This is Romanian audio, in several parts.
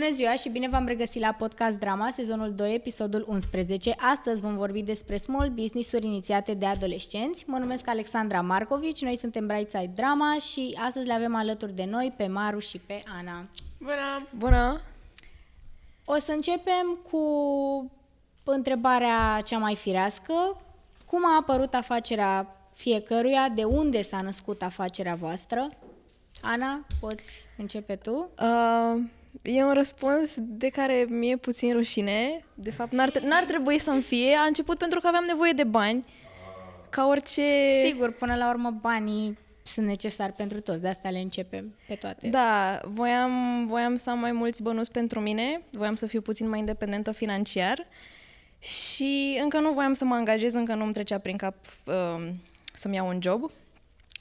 Bună ziua și bine v-am regăsit la Podcast Drama, sezonul 2, episodul 11. Astăzi vom vorbi despre small business-uri inițiate de adolescenți. Mă numesc Alexandra Marcovici, noi suntem Brightside Drama și astăzi le avem alături de noi pe Maru și pe Ana. Bună! Bună! O să începem cu întrebarea cea mai firească. Cum a apărut afacerea fiecăruia? De unde s-a născut afacerea voastră? Ana, poți începe tu? Uh, e un răspuns de care mi-e puțin rușine. De fapt, n-ar, n-ar trebui să-mi fie. A început pentru că aveam nevoie de bani. Ca orice... Sigur, până la urmă banii sunt necesari pentru toți, de asta le începem pe toate. Da, voiam, voiam să am mai mulți bănuți pentru mine, voiam să fiu puțin mai independentă financiar și încă nu voiam să mă angajez, încă nu îmi trecea prin cap uh, să-mi iau un job.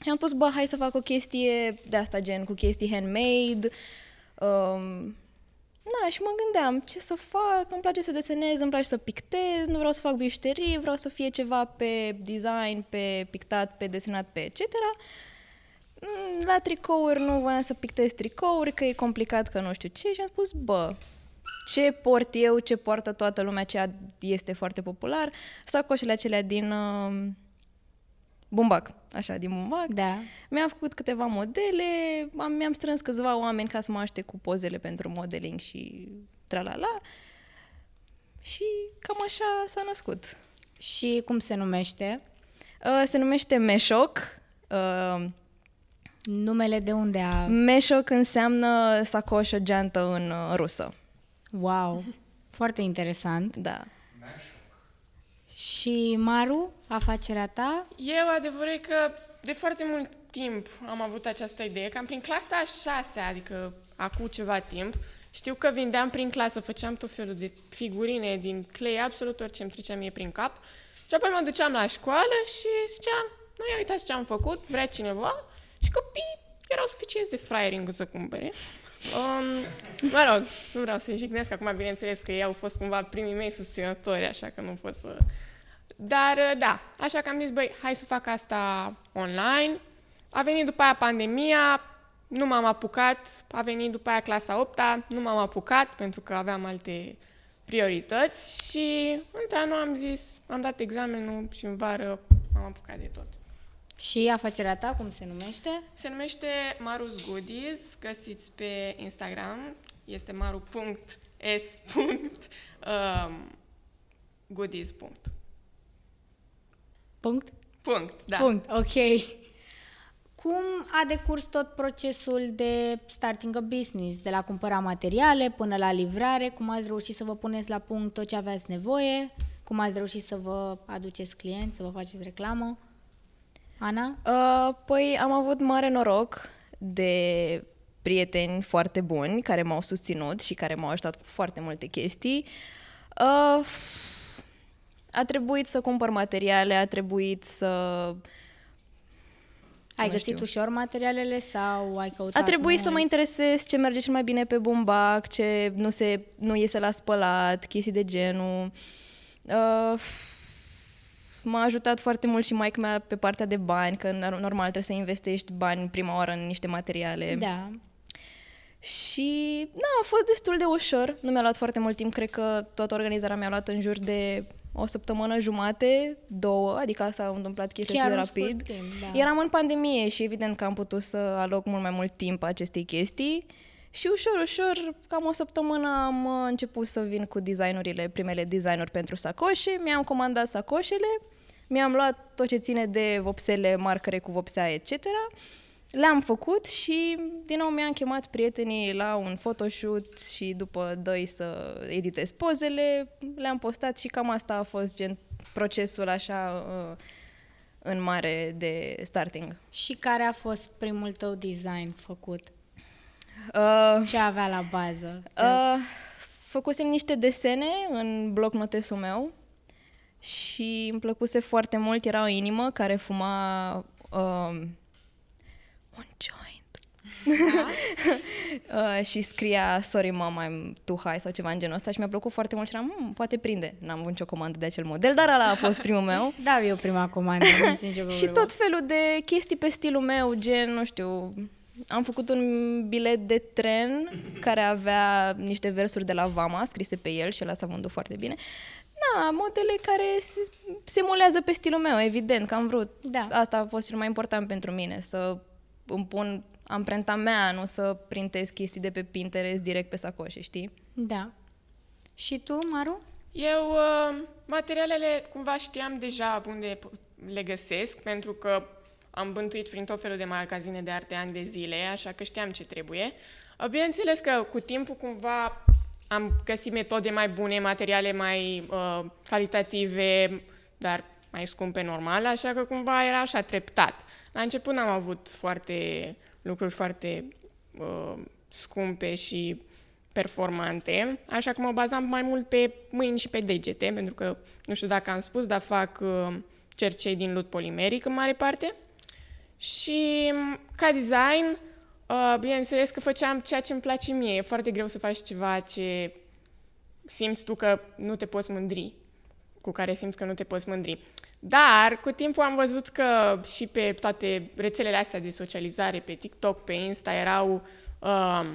Și am spus, bă, hai să fac o chestie de asta gen, cu chestii handmade. Um, da, și mă gândeam ce să fac, îmi place să desenez, îmi place să pictez, nu vreau să fac bijuterii, vreau să fie ceva pe design, pe pictat, pe desenat, pe etc. Mm, La tricouri nu voiam să pictez tricouri, că e complicat, că nu știu ce, și am spus, bă, ce port eu, ce poartă toată lumea, ce este foarte popular, sacoșele acelea din uh, bumbac, așa, din bumbac. Da. Mi-am făcut câteva modele, am, mi-am strâns câțiva oameni ca să mă aștept cu pozele pentru modeling și tralala. Și cam așa s-a născut. Și cum se numește? Uh, se numește Meșoc. Uh, Numele de unde a... Meșoc înseamnă sacoșă geantă în uh, rusă. Wow! Foarte interesant. Da. Și Maru, afacerea ta? Eu adevărul e că de foarte mult timp am avut această idee, cam prin clasa a șasea, adică acum ceva timp, știu că vindeam prin clasă, făceam tot felul de figurine din clay, absolut orice îmi trecea mie prin cap. Și apoi mă duceam la școală și ziceam, nu ia uitați ce am făcut, vrea cineva? Și copiii erau suficienți de fraieri încât să cumpere. Um, mă rog, nu vreau să-i jignesc acum, bineînțeles că ei au fost cumva primii mei susținători, așa că nu pot să... Dar da, așa că am zis, băi, hai să fac asta online. A venit după aia pandemia, nu m-am apucat, a venit după aia clasa 8 nu m-am apucat pentru că aveam alte priorități și între anul am zis, am dat examenul și în vară m-am apucat de tot. Și afacerea ta, cum se numește? Se numește Marus Goodies, găsiți pe Instagram, este maru.s. Um, goodies. Punct? Punct, da. Punct, ok. Cum a decurs tot procesul de starting a business, de la cumpăra materiale până la livrare? Cum ați reușit să vă puneți la punct tot ce aveați nevoie? Cum ați reușit să vă aduceți clienți, să vă faceți reclamă? Ana? Uh, păi am avut mare noroc de prieteni foarte buni care m-au susținut și care m-au ajutat cu foarte multe chestii. Uh, a trebuit să cumpăr materiale, a trebuit să... Ai Nu găsit știu. ușor materialele sau ai căutat A trebuit să noi? mă interesez ce merge cel mai bine pe bumbac, ce nu, se, nu iese la spălat, chestii de genul. Uh, m-a ajutat foarte mult și maica mea pe partea de bani, că nor- normal trebuie să investești bani prima oară în niște materiale. Da. Și, na, a fost destul de ușor. Nu mi-a luat foarte mult timp, cred că toată organizarea mi-a luat în jur de o săptămână jumate, două, adică asta a întâmplat chestia Chiar de un rapid. scurt timp, da. Eram în pandemie și evident că am putut să aloc mult mai mult timp acestei chestii și ușor, ușor, cam o săptămână am uh, început să vin cu designurile, primele designuri pentru sacoșe, mi-am comandat sacoșele, mi-am luat tot ce ține de vopsele, marcare cu vopsea, etc. Le-am făcut și din nou mi-am chemat prietenii la un photoshoot și după doi să editez pozele, le-am postat și cam asta a fost gen procesul așa uh, în mare de starting. Și care a fost primul tău design făcut? Uh, Ce avea la bază? uh, făcusem niște desene în bloc notesul meu și îmi plăcuse foarte mult. Era o inimă care fuma uh, un joint. uh, și scria Sorry mom, I'm too high sau ceva în genul ăsta și mi-a plăcut foarte mult și eram, "Hmm, poate prinde. N-am avut nicio comandă de acel model, dar ăla a fost primul meu. Da, eu prima comandă, nu sunt nicio și problemă. tot felul de chestii pe stilul meu, gen, nu știu, am făcut un bilet de tren care avea niște versuri de la Vama scrise pe el și ăla s-a vândut foarte bine. Da, modele care se simulează pe stilul meu, evident, că am vrut. Da. Asta a fost cel mai important pentru mine, să îmi pun amprenta mea, nu să printez chestii de pe Pinterest direct pe sacoșe, știi? Da. Și tu, Maru? Eu uh, materialele cumva știam deja unde le găsesc, pentru că am bântuit prin tot felul de magazine de arte ani de zile, așa că știam ce trebuie. Uh, bineînțeles că cu timpul cumva am găsit metode mai bune, materiale mai uh, calitative, dar mai scumpe normal, așa că cumva era așa treptat. La început n-am avut foarte lucruri foarte uh, scumpe și performante, așa că mă bazam mai mult pe mâini și pe degete, pentru că, nu știu dacă am spus, dar fac uh, cercei din lut polimeric în mare parte. Și ca design, uh, bineînțeles că făceam ceea ce îmi place mie. E foarte greu să faci ceva ce simți tu că nu te poți mândri, cu care simți că nu te poți mândri. Dar cu timpul am văzut că și pe toate rețelele astea de socializare, pe TikTok, pe Insta, erau uh,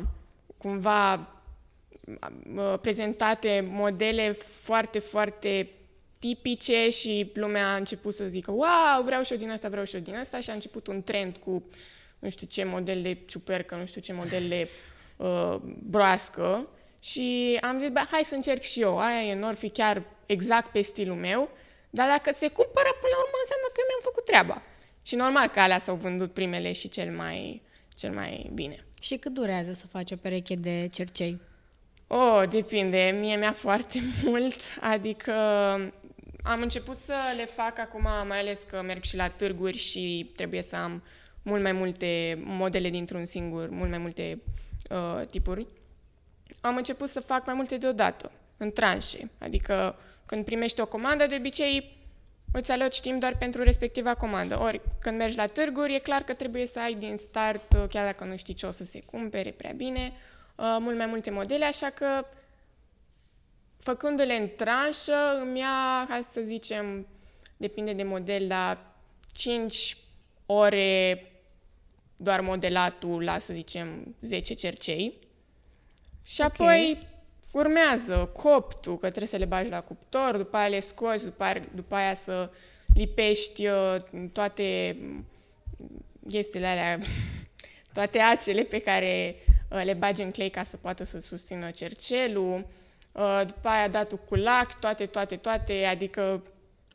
cumva uh, prezentate modele foarte, foarte tipice și lumea a început să zică wow, vreau și eu din asta, vreau și eu din asta. Și a început un trend cu nu știu ce model de ciupercă, nu știu ce model de uh, broască. Și am zis, bă, hai să încerc și eu, aia e, nu fi chiar exact pe stilul meu, dar dacă se cumpără, până la urmă înseamnă că eu mi-am făcut treaba. Și normal că alea s-au vândut primele și cel mai, cel mai bine. Și cât durează să faci o pereche de cercei? Oh, depinde. Mie mi-a foarte mult. Adică am început să le fac acum, mai ales că merg și la târguri și trebuie să am mult mai multe modele dintr-un singur, mult mai multe uh, tipuri. Am început să fac mai multe deodată, în tranșe. Adică când primești o comandă, de obicei îți aloci timp doar pentru respectiva comandă. Ori când mergi la târguri, e clar că trebuie să ai din start, uh, chiar dacă nu știi ce o să se cumpere prea bine, uh, mult mai multe modele, așa că făcându-le în tranșă, îmi ia, hai să zicem, depinde de model, la 5 ore doar modelatul la, să zicem, 10 cercei. Și okay. apoi urmează coptul, că trebuie să le bagi la cuptor, după aia le scoți, după aia, după aia să lipești uh, toate chestiile alea, toate acele pe care uh, le bagi în clay ca să poată să susțină cercelul, uh, după aia datul cu lac, toate, toate, toate, adică...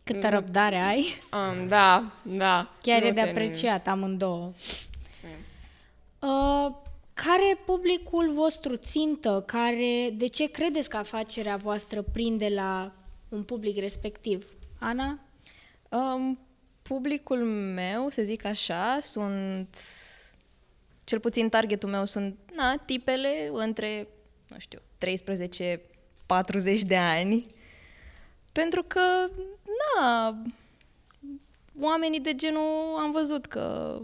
Câtă răbdare ai? Um, da, da. Chiar e de apreciat amândouă. Uh, care e publicul vostru țintă? Care, de ce credeți că afacerea voastră prinde la un public respectiv? Ana? Um, publicul meu, să zic așa, sunt cel puțin targetul meu sunt na, tipele între, nu știu, 13 40 de ani. Pentru că, na, oamenii de genul am văzut că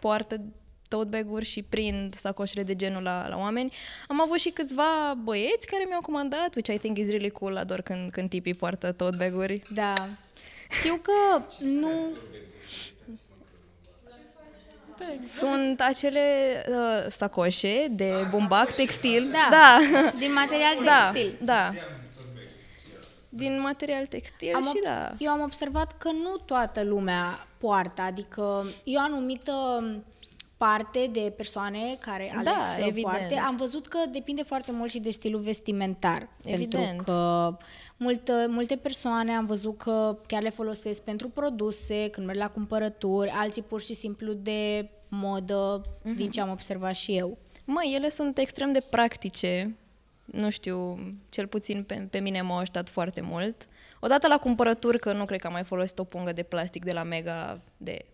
poartă tote bag-uri și prind sacoșele de genul la, la oameni. Am avut și câțiva băieți care mi-au comandat, which I think is really cool, ador când, când tipii poartă tote bag-uri. Da. Știu că nu... Sunt acele uh, sacoșe de bumbac textil. Da, da. din material da, textil. Da, da. Din material textil am și da. Eu am observat că nu toată lumea poartă, adică e o anumită parte de persoane care aleg da, să evident. poarte. Am văzut că depinde foarte mult și de stilul vestimentar. Evident. Pentru că multe, multe persoane am văzut că chiar le folosesc pentru produse, când merg la cumpărături, alții pur și simplu de modă, uh-huh. din ce am observat și eu. Măi, ele sunt extrem de practice. Nu știu, cel puțin pe, pe mine m-au ajutat foarte mult. Odată la cumpărături, că nu cred că am mai folosit o pungă de plastic de la Mega de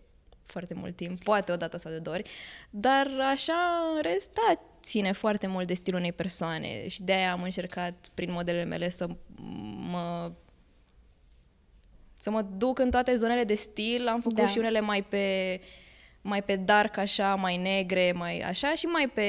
foarte mult timp, poate o dată sau de două ori, dar așa, în rest, da, ține foarte mult de stilul unei persoane și de aia am încercat prin modelele mele să mă să mă duc în toate zonele de stil, am făcut da. și unele mai pe mai pe dark așa, mai negre, mai așa și mai pe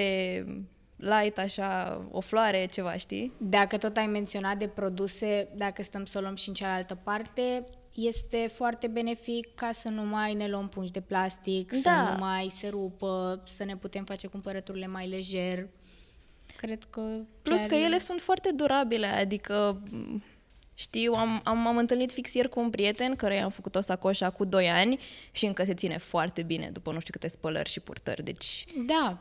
light așa, o floare, ceva, știi? Dacă tot ai menționat de produse, dacă stăm să o luăm și în cealaltă parte, este foarte benefic ca să nu mai ne luăm pungi de plastic, să Da. nu mai se rupă, să ne putem face cumpărăturile mai lejer. Cred că Plus chiar că ele sunt foarte durabile, adică m, știu, am, am, am întâlnit fix ieri cu un prieten căruia am făcut o sacoșă cu 2 ani și încă se ține foarte bine după nu știu câte spălări și purtări, deci Da.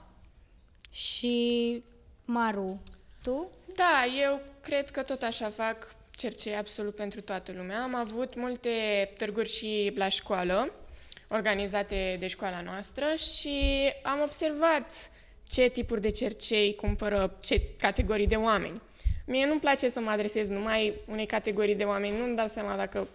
Și Maru, tu? Da, eu cred că tot așa fac cercei absolut pentru toată lumea. Am avut multe târguri și la școală, organizate de școala noastră și am observat ce tipuri de cercei cumpără ce categorii de oameni. Mie nu-mi place să mă adresez numai unei categorii de oameni, nu-mi dau seama dacă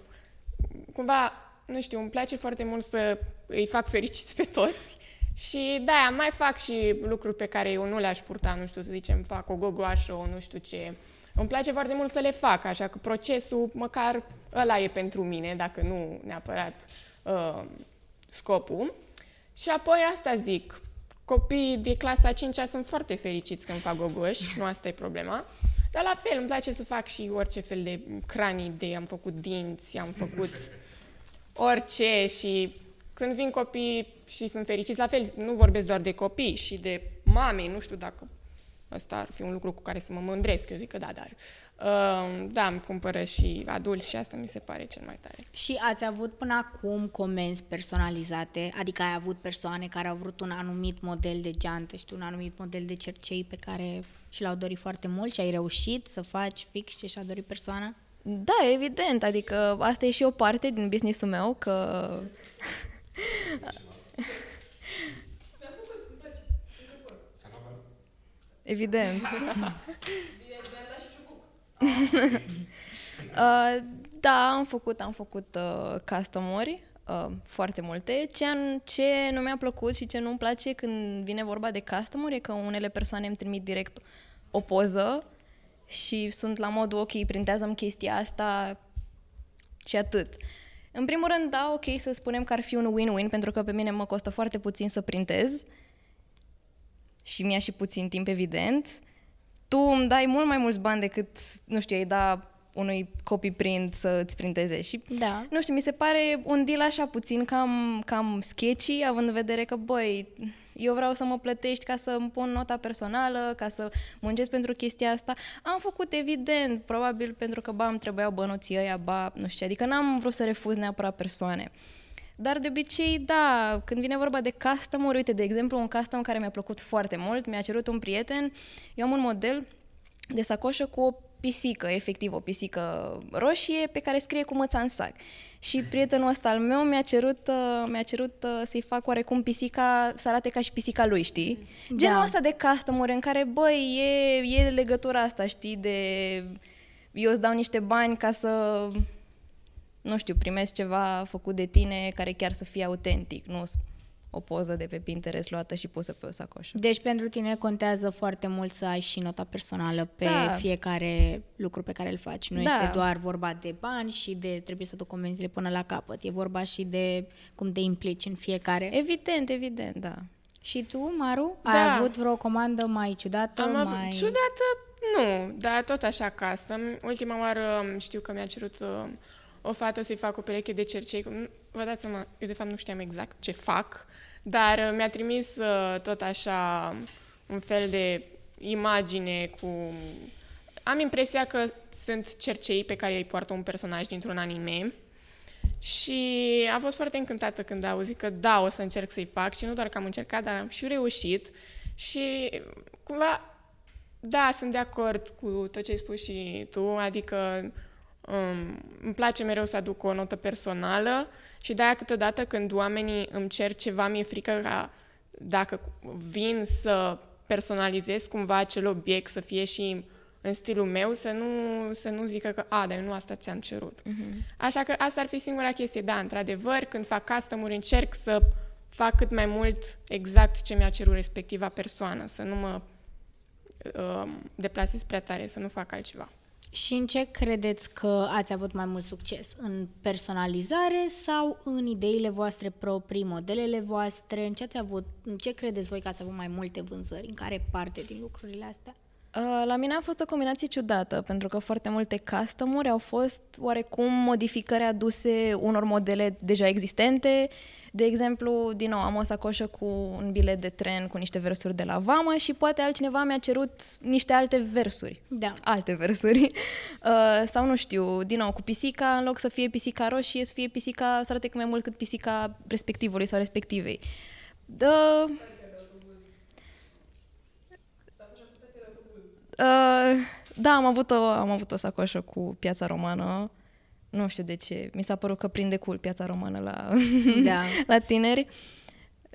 cumva, nu știu, îmi place foarte mult să îi fac fericiți pe toți și da, mai fac și lucruri pe care eu nu le-aș purta, nu știu, să zicem, fac o gogoașă, o nu știu ce. Îmi place foarte mult să le fac, așa că procesul măcar ăla e pentru mine, dacă nu neapărat uh, scopul. Și apoi asta zic, copiii de clasa 5 sunt foarte fericiți când fac gogoși, nu asta e problema. Dar la fel, îmi place să fac și orice fel de cranii de am făcut dinți, am făcut orice și când vin copii și sunt fericiți, la fel, nu vorbesc doar de copii și de mame, nu știu dacă ăsta ar fi un lucru cu care să mă mândresc, eu zic că da, dar uh, da, îmi cumpără și adulți și asta mi se pare cel mai tare. Și ați avut până acum comenzi personalizate? Adică ai avut persoane care au vrut un anumit model de geantă, știu, un anumit model de cercei pe care și l-au dorit foarte mult și ai reușit să faci fix ce și-a dorit persoana? Da, evident, adică asta e și o parte din businessul meu, că... Evident. uh, da, am făcut, am făcut uh, custom-uri, uh, foarte multe. Ce, an- ce nu mi-a plăcut și ce nu-mi place când vine vorba de custom-uri e că unele persoane îmi trimit direct o poză și sunt la modul, ok, printează-mi chestia asta și atât. În primul rând, da, ok, să spunem că ar fi un win-win, pentru că pe mine mă costă foarte puțin să printez și mi-a și puțin timp, evident. Tu îmi dai mult mai mulți bani decât, nu știu, ai da unui copy print să îți printeze și Da. nu știu, mi se pare un deal așa puțin cam, cam sketchy, având în vedere că, băi, eu vreau să mă plătești ca să îmi pun nota personală, ca să muncesc pentru chestia asta. Am făcut, evident, probabil pentru că, ba, îmi trebuiau bănuții ăia, ba, nu știu, adică n-am vrut să refuz neapărat persoane. Dar de obicei, da, când vine vorba de custom uite, de exemplu, un custom care mi-a plăcut foarte mult, mi-a cerut un prieten, eu am un model de sacoșă cu o pisică, efectiv o pisică roșie pe care scrie cu măța în sac. Și prietenul ăsta al meu mi-a cerut, uh, mi-a cerut uh, să-i fac oarecum pisica, să arate ca și pisica lui, știi? Da. Genul ăsta de custom în care, băi, e, e legătura asta, știi, de eu îți dau niște bani ca să, nu știu, primesc ceva făcut de tine care chiar să fie autentic, nu s- o poză de pe Pinterest luată și pusă pe o sacoșă. Deci pentru tine contează foarte mult să ai și nota personală pe Da. fiecare lucru pe care îl faci. Nu Da. este doar vorba de bani și de trebuie să documentele până la capăt. E vorba și de cum te implici în fiecare. Evident, evident, da. Și tu, Maru, Da. ai avut vreo comandă mai ciudată? Am avut mai... ciudată, nu, dar tot așa custom. Ultima oară știu că mi-a cerut uh, o fată să-i fac o pereche de cercei. Nu- Vă dați seama, eu de fapt nu știam exact ce fac, dar uh, mi-a trimis uh, tot așa un fel de imagine cu... Am impresia că sunt cercei pe care îi poartă un personaj dintr-un anime. Și a fost foarte încântată când a auzit că da, o să încerc să-i fac și nu doar că am încercat, dar am și reușit. Și cumva, da, sunt de acord cu tot ce ai spus și tu, adică um, îmi place mereu să aduc o notă personală și de-aia câteodată când oamenii îmi cer ceva, mi-e frică ca dacă vin să personalizez cumva acel obiect, să fie și în stilul meu, să nu, să nu zică că, a, dar eu nu asta ți-am cerut. Uh-huh. Așa că asta ar fi singura chestie. Da, într-adevăr, când fac custom-uri, încerc să fac cât mai mult exact ce mi-a cerut respectiva persoană, să nu mă uh, deplasez prea tare, să nu fac altceva. Și în ce credeți că ați avut mai mult succes? În personalizare sau în ideile voastre proprii, modelele voastre? În ce ați avut, în ce credeți voi că ați avut mai multe vânzări? În care parte din lucrurile astea? Uh, La mine a fost o combinație ciudată, pentru că foarte multe custom-uri au fost oarecum modificări aduse unor modele deja existente. De exemplu, din nou, am o sacoșă cu un bilet de tren cu niște versuri de la vamă și poate altcineva mi-a cerut niște alte versuri. Da. Alte versuri. Uh, sau nu știu, din nou, cu pisica, în loc să fie pisica roșie, să fie pisica, să arate cât mai mult cât pisica respectivului sau respectivei. Da, Uh, da, am avut, o, am avut o sacoșă cu piața romană. Nu știu de ce. Mi s-a părut că prinde cool piața romană la, Da. la tineri.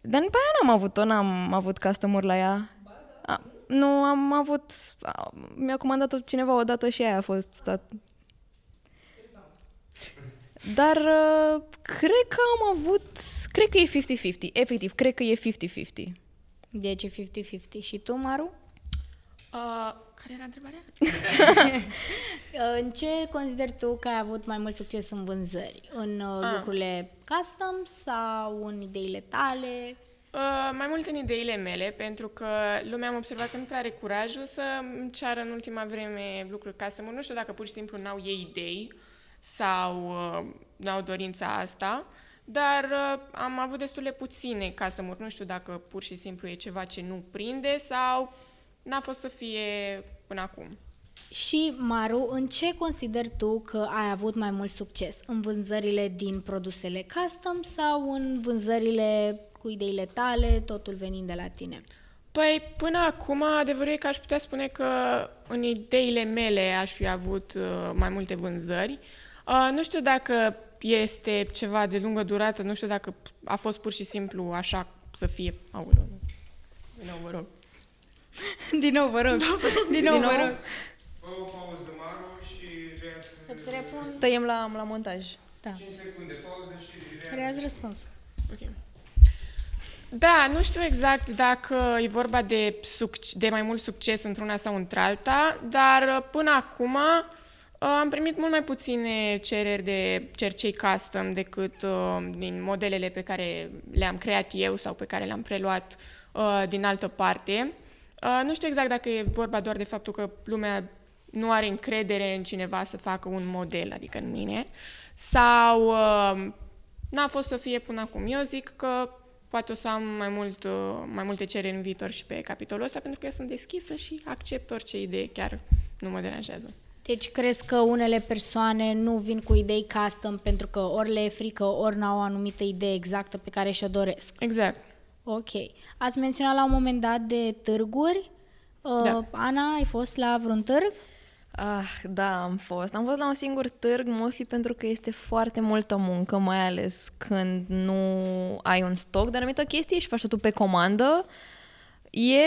Dar după aia n-am avut-o, n-am avut custom la ea. A, nu, am avut... A, mi-a comandat-o cineva odată și aia a fost... Stat... Dar uh, cred că am avut... Cred că e 50-50. Efectiv, cred că e 50-50. Deci e 50-50. Și tu, Maru? Uh, care era întrebarea? În ce consideri tu că ai avut mai mult succes în vânzări? În uh, Ah. lucrurile custom sau în ideile tale? Uh, mai mult în ideile mele, pentru că lumea am observat că nu prea are curajul să îmi ceară în ultima vreme lucruri custom Nu știu dacă pur și simplu n-au ei idei sau uh, n-au dorința asta, dar uh, am avut destule puține custom Nu știu dacă pur și simplu e ceva ce nu prinde sau n-a fost să fie până acum. Și, Maru, în ce consideri tu că ai avut mai mult succes? În vânzările din produsele custom sau în vânzările cu ideile tale, totul venind de la tine? Păi, până acum, adevărul e că aș putea spune că în ideile mele aș fi avut uh, mai multe vânzări. Uh, nu știu dacă este ceva de lungă durată, nu știu dacă a fost pur și simplu așa să fie... Aoleu, din nou, vă rog. Din nou, vă rog. Din nou, vă rog. Fă o pauză, Maru, și reați Îți repun. Tăiem la, la montaj. Da. 5 secunde pauză și reați. Reați răspunsul. Ok. Da, nu știu exact dacă e vorba de, suc- de mai mult succes într-una sau într-alta, dar uh, până acum uh, am primit mult mai puține cereri de cercei custom decât uh, din modelele pe care le-am creat eu sau pe care le-am preluat uh, din altă parte. Uh, nu știu exact dacă e vorba doar de faptul că lumea nu are încredere în cineva să facă un model, adică în mine, sau uh, n-a fost să fie până acum. Eu zic că poate o să am mai, mult, uh, mai multe cereri în viitor și pe capitolul ăsta, pentru că eu sunt deschisă și accept orice idee, chiar nu mă deranjează. Deci crezi că unele persoane nu vin cu idei custom pentru că ori le e frică, ori n-au o anumită idee exactă pe care și-o doresc? Exact. Ok. Ați menționat la un moment dat de târguri. Uh, Da. Ana, ai fost la vreun târg? Ah, da, am fost. Am fost la un singur târg, mostly pentru că este foarte multă muncă, mai ales când nu ai un stoc de anumită chestie și faci totul pe comandă. E,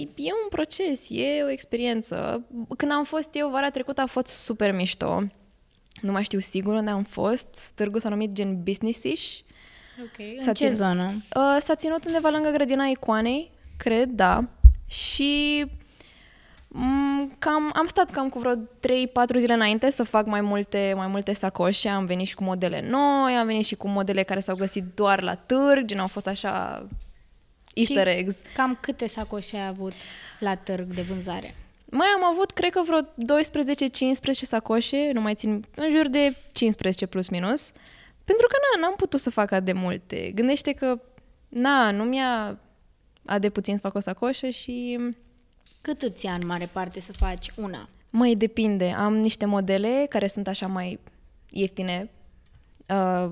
e un proces, e o experiență. Când am fost eu vara trecută a fost super mișto. Nu mai știu sigur unde am fost. Târgul s-a numit gen business-ish. Ok. S-a În ce ținut- zonă? Uh, s-a ținut undeva lângă grădina icoanei, cred, da. Și mm, cam, am stat cam cu vreo 3-4 zile înainte să fac mai multe, mai multe sacoșe. Am venit și cu modele noi, am venit și cu modele care s-au găsit doar la târg, gen au fost așa easter Și eggs. Cam câte sacoșe ai avut la târg de vânzare? Mai am avut, cred că vreo 12-15 sacoșe, nu mai țin, în jur de 15 plus minus, pentru că na, n-am putut să fac atât de multe. Gândește că, na, nu mi-a a de puțin să fac o sacoșă și Cât îți ia în mare parte să faci una? Măi, depinde. Am niște modele care sunt așa mai ieftine, uh,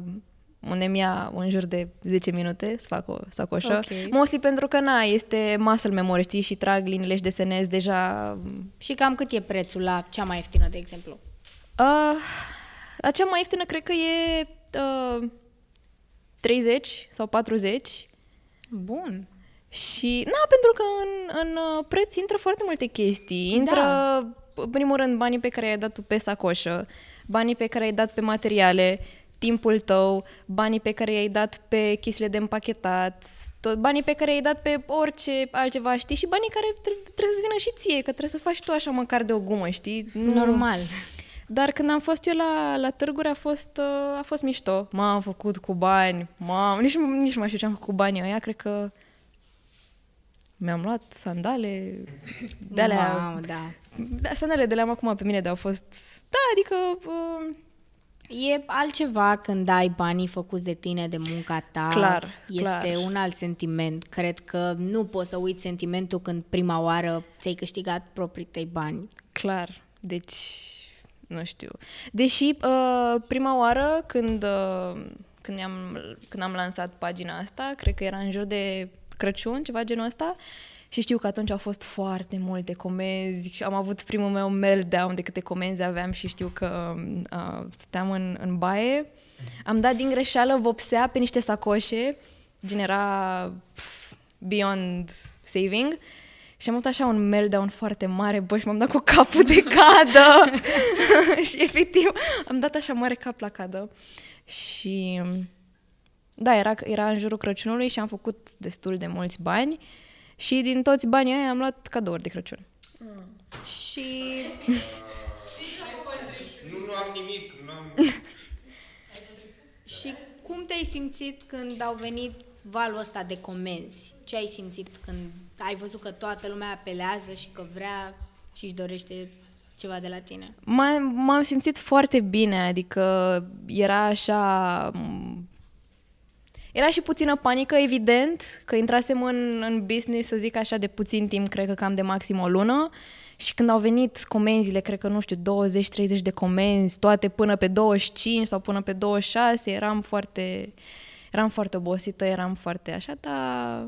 unde mi-a în jur de 10 minute să fac o sacoșă. Ok. Mostly pentru că, na, este muscle memory, știi, și trag liniile și desenez deja... Și cam cât e prețul la cea mai ieftină, de exemplu? Uh, la cea mai ieftină cred că e uh, 30 sau 40 Bun. Și, na, pentru că în, în uh, preț intră foarte multe chestii. Intră, Da. în primul rând, banii pe care i-ai dat tu pe sacoșă, banii pe care i-ai dat pe materiale, timpul tău, banii pe care i-ai dat pe chestiile de împachetat, tot, banii pe care i-ai dat pe orice altceva, știi? Și banii care tre- trebuie să vină și ție, că trebuie să faci tu așa măcar de o gumă, știi? Nu- Normal. Dar când am fost eu la, la târguri a fost, uh, a fost mișto. M-am făcut cu bani, m-am... Nici, nici nu mai știu ce am făcut cu banii ăia, cred că mi-am luat sandale de alea... Mamă, da. Da, sandale de le am acum pe mine, dar au fost... Da, adică... Uh, E altceva când ai banii făcuți de tine, de munca ta. Clar, Este clar. un alt sentiment. Cred că nu poți să uiți sentimentul când prima oară ți-ai câștigat proprii tăi bani. Clar, deci nu știu. Deși uh, prima oară când, uh, când, am, când am lansat pagina asta, cred că era în jur de Crăciun, ceva genul ăsta, și știu că atunci au fost foarte multe comenzi. Am avut primul meu meltdown de câte comenzi aveam și știu că uh, stăteam în, în baie. Am dat din greșeală vopsea pe niște sacoșe, gen era pf, beyond saving. Și am avut așa un meltdown foarte mare, bă, și m-am dat cu capul de cadă. și efectiv am dat așa mare cap la cadă. Și da, era, era în jurul Crăciunului și am făcut destul de mulți bani. Și din toți banii aia am luat cadouri de Crăciun. Și Nu, nu am nimic, nu am... Și cum te-ai simțit când au venit valul ăsta de comenzi? Ce ai simțit când ai văzut că toată lumea apelează și că vrea și își dorește ceva de la tine? M-am, m-am simțit foarte bine, adică era așa... m, Era și puțină panică, evident, că intrasem în, în business, să zic așa, de puțin timp, cred că cam de maxim o lună. Și când au venit comenzile, cred că, nu știu, 20-30 de comenzi, toate până pe 25 sau până pe 26, eram foarte, eram foarte obosită, eram foarte așa, dar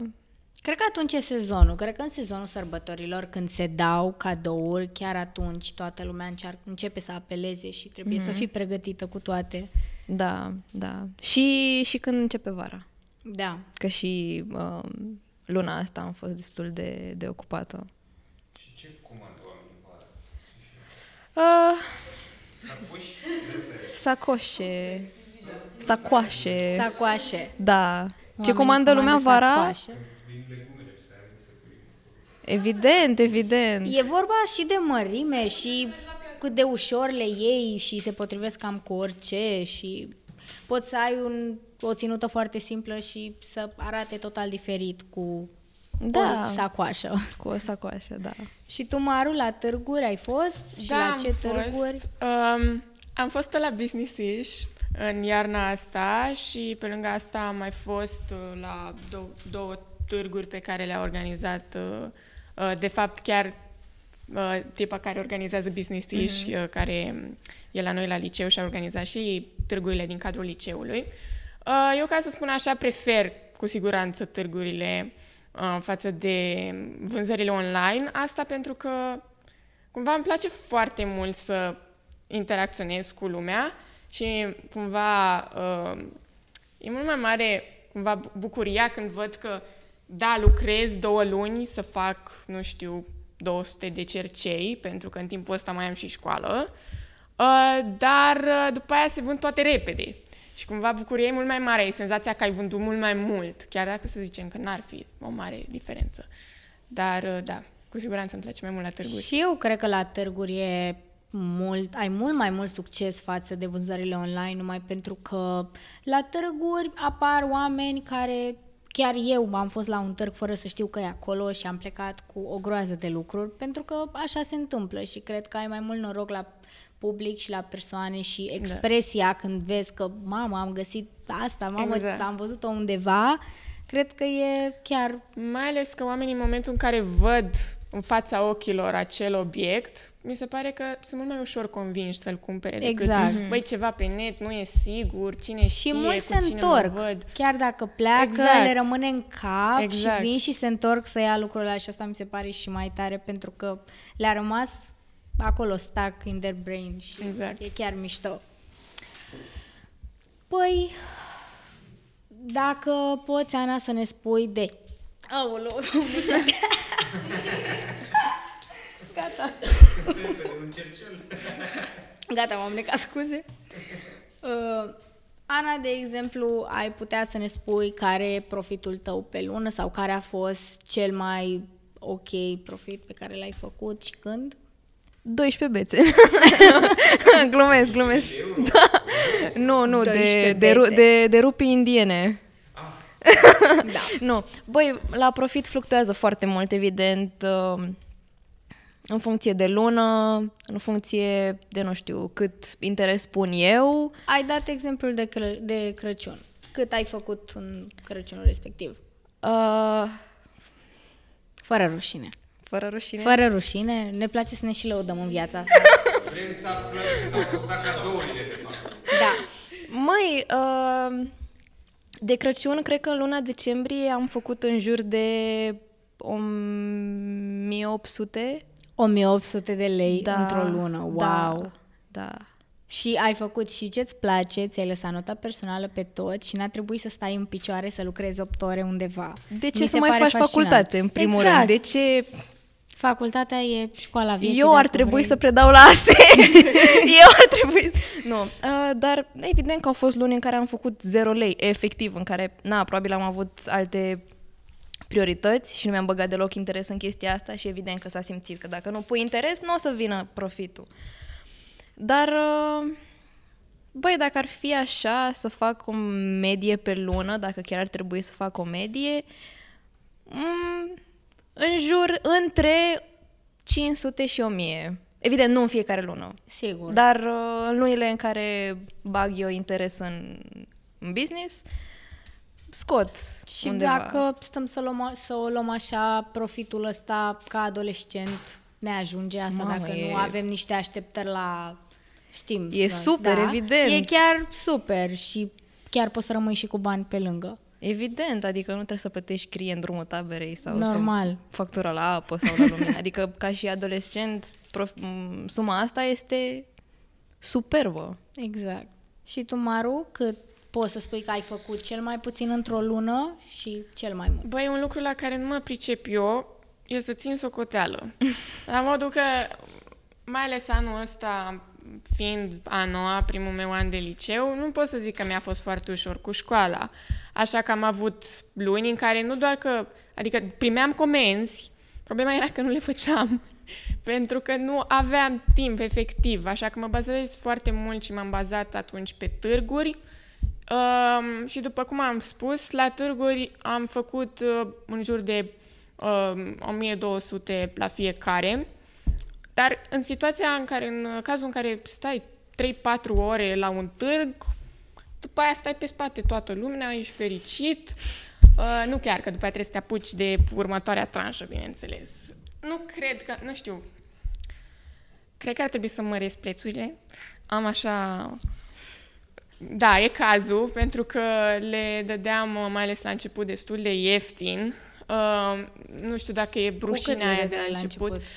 Cred că atunci e sezonul. Cred că în sezonul sărbătorilor, când se dau cadouri, chiar atunci toată lumea încearcă, începe să apeleze și trebuie mm-hmm. să fii pregătită cu toate. da, da. Și, și când începe vara. Da. Că și uh, luna asta am fost destul de, de ocupată. Și ce comandă oamenii vara? Uh, Sacoși? sacoșe, sacoașe, Sacoașe. da. Ce Oamenii comandă lumea vara? sacoașe. Evident, evident. E vorba și de mărime și cât de ușor le iei și se potrivesc cam cu orice și poți să ai un, o ținută foarte simplă și să arate total diferit cu Da. o sacoașă. Cu o sacoașă, da. Și tu, Maru, la târguri ai fost? Și la am ce târguri? Fost, um, am fost la Business-ish în iarna asta și pe lângă asta am mai fost uh, la două, două târguri pe care le-a organizat, uh, uh, de fapt chiar uh, tipa care organizează Business-ish, Mhm. mm-hmm. uh, care e la noi la liceu și a organizat și târgurile din cadrul liceului. Uh, eu, ca să spun așa, prefer cu siguranță târgurile uh, față de vânzările online. Asta pentru că cumva îmi place foarte mult să interacționez cu lumea și cumva uh, e mult mai mare cumva bu- bucuria când văd că da, lucrez două luni să fac, nu știu, 200 de cercei, pentru că în timpul ăsta mai am și școală, uh, dar uh, după aia se vând toate repede. Și cumva bucuria e mult mai mare, e senzația că ai vândut mult mai mult, chiar dacă să zicem că n-ar fi o mare diferență. Dar uh, da, cu siguranță îmi place mai mult la târguri. Și eu cred că la târguri e mult, ai mult mai mult succes față de vânzările online, numai pentru că la târguri apar oameni care chiar eu am fost la un târg fără să știu că e acolo și am plecat cu o groază de lucruri, pentru că așa se întâmplă și cred că ai mai mult noroc la public și la persoane și expresia da. când vezi că, mamă, am găsit asta, mamă, Exact. am văzut-o undeva, cred că e chiar Mai ales că oamenii în momentul în care văd în fața ochilor acel obiect, mi se pare că sunt mult mai ușor convinși să-l cumpere decât, Exact. băi, ceva pe net, nu e sigur, cine știe, Și mulți cu se cine întorc. mă văd. Chiar dacă pleacă, Exact. le rămâne în cap Exact. și vin și se întorc să ia lucrurile ăla și asta mi se pare și mai tare pentru că le-a rămas acolo stuck in their brain și Exact. e chiar mișto. Păi, dacă poți, Ana, să ne spui de... Aoleu, Gata. Repede, un cercel. Gata, m-am necat, scuze. Uh, Ana, de exemplu, ai putea să ne spui care e profitul tău pe lună sau care a fost cel mai ok profit pe care l-ai făcut și când? 12 bețe. glumesc, glumesc. Da. Nu, nu, de, 12 de, ru- bețe. de, de rupii indiene. da. Nu. Băi, la profit fluctuează foarte mult, evident, uh, în funcție de lună, în funcție de, nu știu, cât interes pun eu. Ai dat exemplul de, Cră- de Crăciun. Cât ai făcut în Crăciunul respectiv? Uh, Fără rușine. fără rușine. Fără rușine. Ne place să ne și lăudăm în viața asta. Vrem să aflăm cât au costat cadourile, de fapt. da. Măi, uh, de Crăciun, cred că în luna decembrie am făcut în jur de 1800. 1800 de lei Da, într-o lună. Wow. Da, da. Și ai făcut și ce-ți place, ți-ai lăsat nota personală pe tot și n-a trebuit să stai în picioare să lucrezi 8 ore undeva. De ce Mi să se mai pare faci fascinant. facultate, în primul exact. rând? De ce Facultatea e școala vieții. eu ar dacă trebui vrei. să predau la astea? eu ar trebui... Nu, uh, dar evident că au fost luni în care am făcut 0 lei, efectiv, în care, na, probabil am avut alte priorități și nu mi-am băgat deloc interes în chestia asta și evident că s-a simțit că dacă nu pui interes, nu o să vină profitul. Dar, uh, băi, dacă ar fi așa să fac o medie pe lună, dacă chiar ar trebui să fac o medie, mm, în jur între 500 și 1000. Evident, nu în fiecare lună. Sigur. Dar uh, în lunile în care bag eu interes în, în business, scot Și undeva. dacă stăm să, luăm, să o luăm așa, profitul ăsta ca adolescent ne ajunge asta Mamă, dacă e- nu avem niște așteptări la știm. E da, super, evident. E chiar super și chiar poți să rămâi și cu bani pe lângă. Evident, adică nu trebuie să plătești crie în drumul taberei sau Normal. să factura la apă sau la lumină. Adică ca și adolescent, prof, m, suma asta este superbă. Exact. Și tu, Maru, cât poți să spui că ai făcut cel mai puțin într-o lună și cel mai mult? Băi, un lucru la care nu mă pricep eu e să țin socoteală. La modul că, mai ales anul ăsta, fiind a noua, primul meu an de liceu, nu pot să zic că mi-a fost foarte ușor cu școala. Așa că am avut luni în care nu doar că, adică primeam comenzi, problema era că nu le făceam. Pentru că nu aveam timp efectiv, așa că mă bazez foarte mult și m-am bazat atunci pe târguri, Um, și după cum am spus, la târguri am făcut uh, în jur de uh, 1200 la fiecare, dar în situația în care, în cazul în care stai 3-4 ore la un târg, după aia stai pe spate toată lumea, ești fericit. Uh, nu chiar că după aia trebuie să te apuci de următoarea tranșă, bineînțeles. Nu cred că, nu știu, cred că ar trebui să măresc prețurile. Am așa da, e cazul, pentru că le dădeam, mai ales la început, destul de ieftin. Uh, nu știu dacă e cât rușinea le aia de dădeai la la început. început?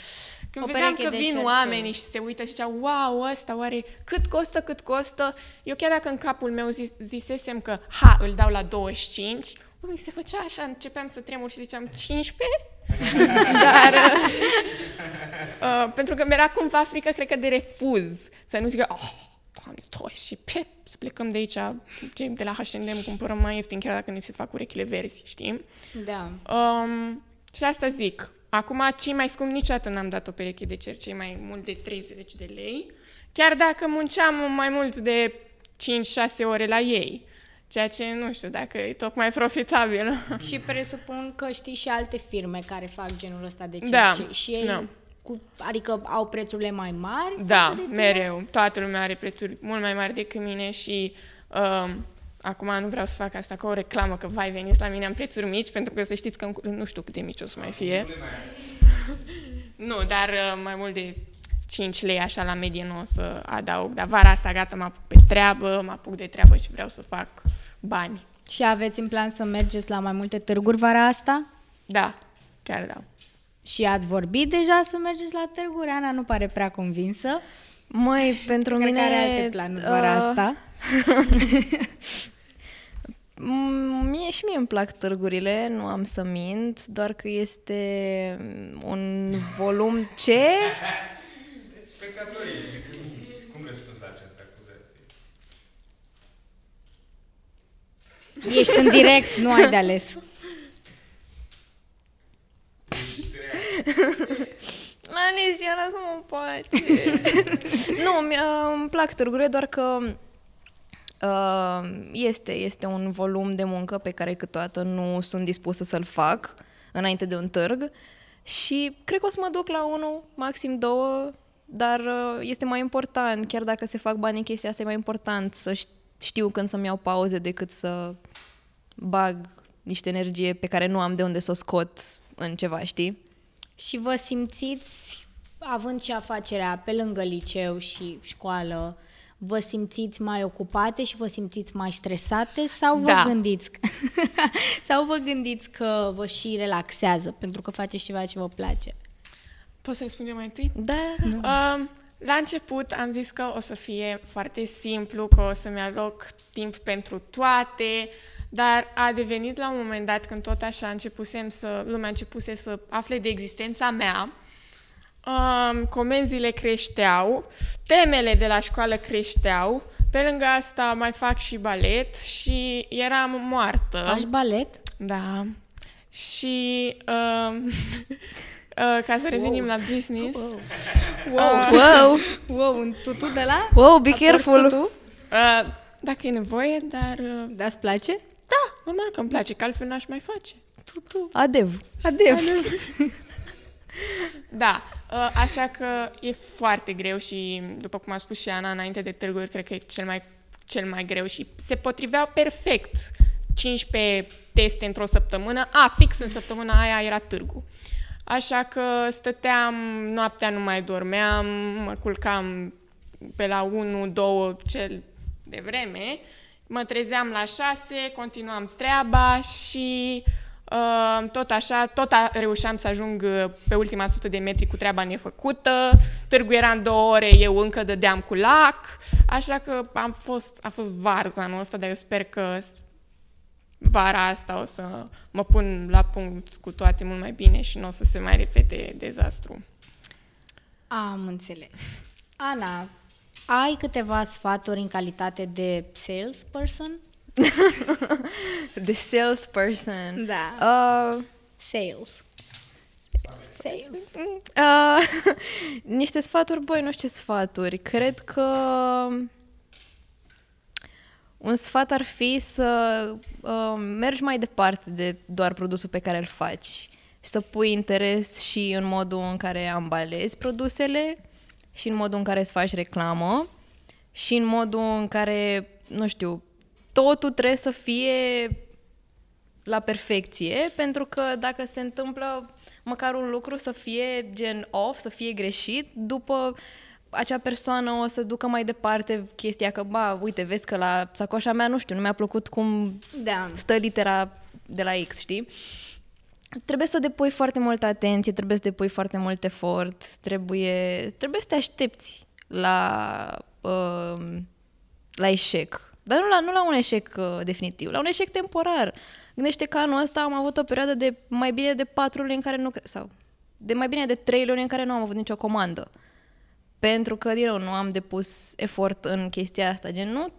Când O vedeam pereche că de vin cercei. oamenii și se uită și ziceau, wow, ăsta oare cât costă, cât costă? Eu chiar dacă în capul meu zis, zisesem că, ha, îl dau la 25, mi se făcea așa, începeam să tremur și ziceam, 15? Dar, uh, uh, pentru că mi-era cumva frică, cred că, de refuz. Să nu zică, oh, doamne, toi și pe, să plecăm de aici, ce de la H&M cumpărăm mai ieftin, chiar dacă ne se fac urechile verzi, știi? Da. Um, și asta zic. Acum, cei mai scump niciodată n-am dat o pereche de cercei mai mult de 30 de lei, chiar dacă munceam mai mult de 5-6 ore la ei. Ceea ce nu știu dacă e tocmai profitabil. Și presupun că știi și alte firme care fac genul ăsta de Da, cercei. Și ei, da. Cu, adică au prețurile mai mari? Da, față de tine? mereu. Toată lumea are prețuri mult mai mari decât mine și um, acum nu vreau să fac asta ca o reclamă, că vai, veniți la mine, am prețuri mici, pentru că să știți că în curând nu știu cât de mici o să mai fie. nu, dar uh, mai mult de 5 lei așa la medie nu o să adaug, dar vara asta gata, mă apuc pe treabă, mă apuc de treabă și vreau să fac bani. Și aveți în plan să mergeți la mai multe târguri vara asta? Da, chiar da. Și ați vorbit deja să mergeți la târguri? Ana nu pare prea convinsă. Mai pentru Cred mine... că are alte planuri vara uh, asta. Mm, Mie și mie îmi plac târgurile, nu am să mint, doar că este un volum ce? Spectatorii, zic că minți. Cum răspunzi la această acuzație? Ești în direct, nu ai de ales. Alicia, lasă-mă în pace. nu, mi- uh, îmi plac târgurile, doar că Uh, este, este un volum de muncă pe care câteodată nu sunt dispusă să-l fac înainte de un târg și cred că o să mă duc la unul, maxim două, dar uh, este mai important, chiar dacă se fac bani în chestia asta, e mai important să știu când să-mi iau pauze decât să bag niște energie pe care nu am de unde să o scot în ceva, știi? Și vă simțiți, având și afacerea pe lângă liceu și școală, vă simțiți mai ocupate și vă simțiți mai stresate sau vă Da. gândiți sau vă gândiți că vă și relaxează pentru că faceți ceva ce vă place? Pot să răspund eu mai întâi? Da, da. Um, la început am zis că o să fie foarte simplu, că o să-mi aloc timp pentru toate, dar a devenit la un moment dat când tot așa începusem să, lumea începuse să afle de existența mea, um, comenzile creșteau, temele de la școală creșteau, pe lângă asta mai fac și balet și eram moartă. Faci balet? Da. Și um, uh, ca să revenim la business, Wow. uh, Wow, Wow, un tutu de la? wow, be A fost careful! tutu? uh, dacă e nevoie, dar uh, Da, îți place? Da, normal că îmi place, că altfel n-aș mai face. Tutu. Adev. Adev. Da, uh, așa că e foarte greu și, după cum a spus și Ana, înainte de târguri, cred că e cel mai, cel mai greu și se potriveau perfect 15 teste într-o săptămână. A, fix în săptămâna aia era târgu. Așa că stăteam, noaptea nu mai dormeam, mă culcam pe la 1, 2 cel de vreme, mă trezeam la 6, continuam treaba și uh, tot așa, tot a, reușeam să ajung uh, pe ultima sută de metri cu treaba nefăcută, târgul era în două ore, eu încă dădeam cu lac, așa că am fost, a fost varza anul ăsta, dar eu sper că s- vara asta o să mă pun la punct cu toate mult mai bine și nu o să se mai repete dezastru. Am înțeles. Ana, ai câteva sfaturi în calitate de salesperson? The salesperson. Da. Uh, Sales. Sales. uh, niște sfaturi, băi, nu știu ce sfaturi. Cred că un sfat ar fi să uh, mergi mai departe de doar produsul pe care îl faci și să pui interes și în modul în care ambalezi produsele și în modul în care îți faci reclamă și în modul în care, nu știu, totul trebuie să fie la perfecție, pentru că dacă se întâmplă măcar un lucru să fie gen off, să fie greșit, după acea persoană o să ducă mai departe chestia că, ba, uite, vezi că la sacoșa mea, nu știu, nu mi-a plăcut cum Da. stă litera de la X, știi? Trebuie să depui foarte multă atenție, trebuie să depui foarte mult efort, trebuie, trebuie să te aștepți la, uh, la eșec. Dar nu la, nu la un eșec uh, definitiv, la un eșec temporar. Gândește că anul ăsta am avut o perioadă de mai bine de patru luni în care nu... cre- sau de mai bine de trei luni în care nu am avut nicio comandă. Pentru că, din nou, nu am depus efort în chestia asta. Gen, nu,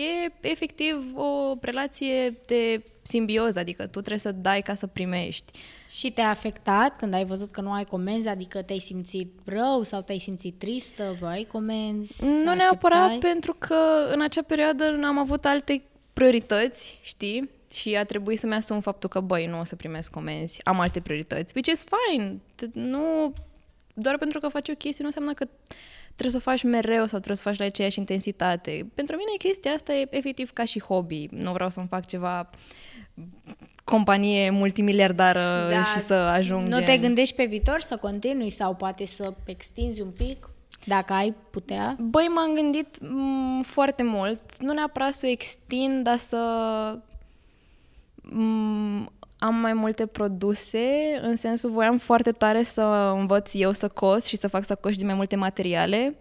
e efectiv o relație de simbioză, adică tu trebuie să dai ca să primești. Și te-a afectat când ai văzut că nu ai comenzi? Adică te-ai simțit rău sau te-ai simțit tristă? Vrei comenzi? Nu neapărat pentru că în acea perioadă am avut alte priorități, știi? Și a trebuit să-mi asum faptul că, băi, nu o să primesc comenzi, am alte priorități, which is fine. T- Nu, doar pentru că faci o chestie nu înseamnă că trebuie să o faci mereu sau trebuie să o faci la aceeași intensitate. Pentru mine chestia asta e efectiv ca și hobby. Nu vreau să-mi fac ceva companie multimiliardară Da. și să ajung Nu gen... te gândești pe viitor să continui sau poate să extinzi un pic? Dacă ai putea? Băi, m-am gândit m- foarte mult, nu neapărat să o extind, dar să m- am mai multe produse, în sensul voiam foarte tare să învăț eu să cos și să fac sacoși din mai multe materiale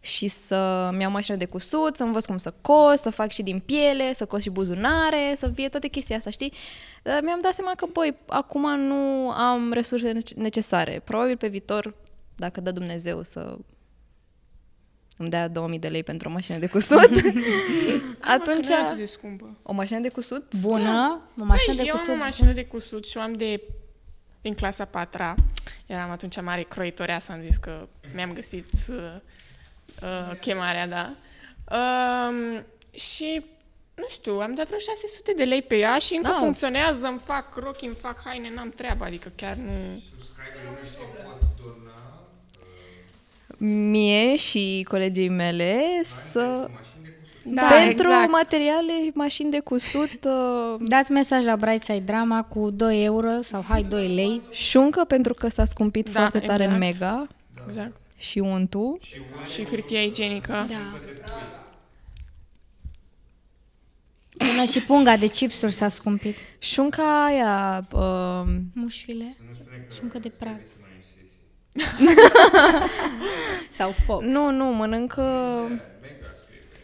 și să-mi iau mașină de cusut, să învăț cum să cos, să fac și din piele, să cos și buzunare, să fie toate chestia asta, știi? Dar mi-am dat seama că, băi, acum nu am resurse nece- necesare. Probabil pe viitor, dacă dă Dumnezeu să îmi dea 2000 de lei pentru o mașină de cusut, atunci... Că nu e atât de scumpă. O mașină de cusut? Bună? O mașină Păi, de eu cusut? am o mașină de cusut și o am de din clasa 4 Eram atunci mare croitoreasă, am zis că mi-am găsit uh, uh, chemarea, da. Um, Și, nu știu, am dat vreo 600 de lei pe ea și încă Au. funcționează, îmi fac rochi, îmi fac haine, n-am treabă, adică chiar nu... Subscriberii noștri pot dona Mie și colegii mele să... mașini de cusut. Da, pentru exact. materiale, mașini de cusut, uh, Dați mesaj la Brightside Drama cu 2 euro sau hai 2 lei. șuncă pentru că s-a scumpit Da, foarte tare în exact. Mega Exact. și untu. Și hârtia igienică. Da. Până și punga de chipsuri s-a scumpit. Șunca aia, uh, Mușfile Nu spune că și încă de prag. trebuie să mănânci sesi. Sau foc. nu, nu, mănâncă... Mega scrie pe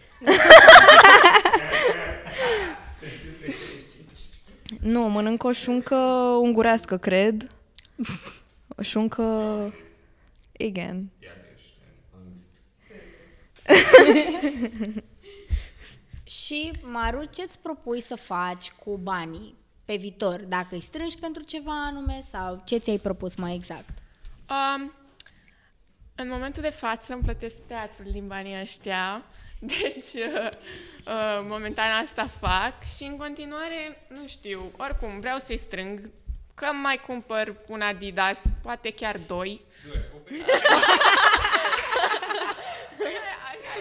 Nu, mănâncă o șuncă ungurească, cred. O șuncă... Igen. Și, Maru, ce-ți propui să faci cu banii pe viitor? Dacă îi strângi pentru ceva anume sau ce ți-ai propus mai exact? Um, în momentul de față îmi plătesc teatrul din banii ăștia, deci uh, uh, momentan asta fac și în continuare, nu știu, oricum vreau să-i strâng, că mai cumpăr un Adidas, poate chiar doi.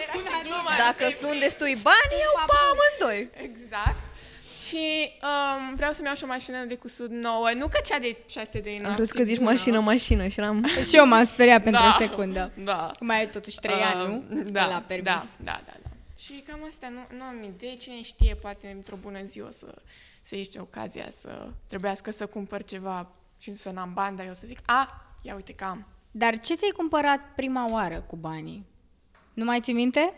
Era și gluma Dacă asta. sunt destui bani, eu pe amândoi. Exact. Și um, vreau să-mi iau și o mașină de cusut nouă, nu că cea de 600 de Am crezut că zici mașină, mașină și eram... Și eu m-am speriat pentru Da. o secundă. Da. Mai ai totuși 3 ani, nu? Da, La permis. da, da, da, da. Și cam asta, nu, nu am idee, cine știe, poate într-o bună zi o să, să ieși ocazia să trebuiască să cumpăr ceva și să n-am bani, dar eu să zic, a, ia uite că am. Dar ce ți-ai cumpărat prima oară cu banii? Nu mai ții minte?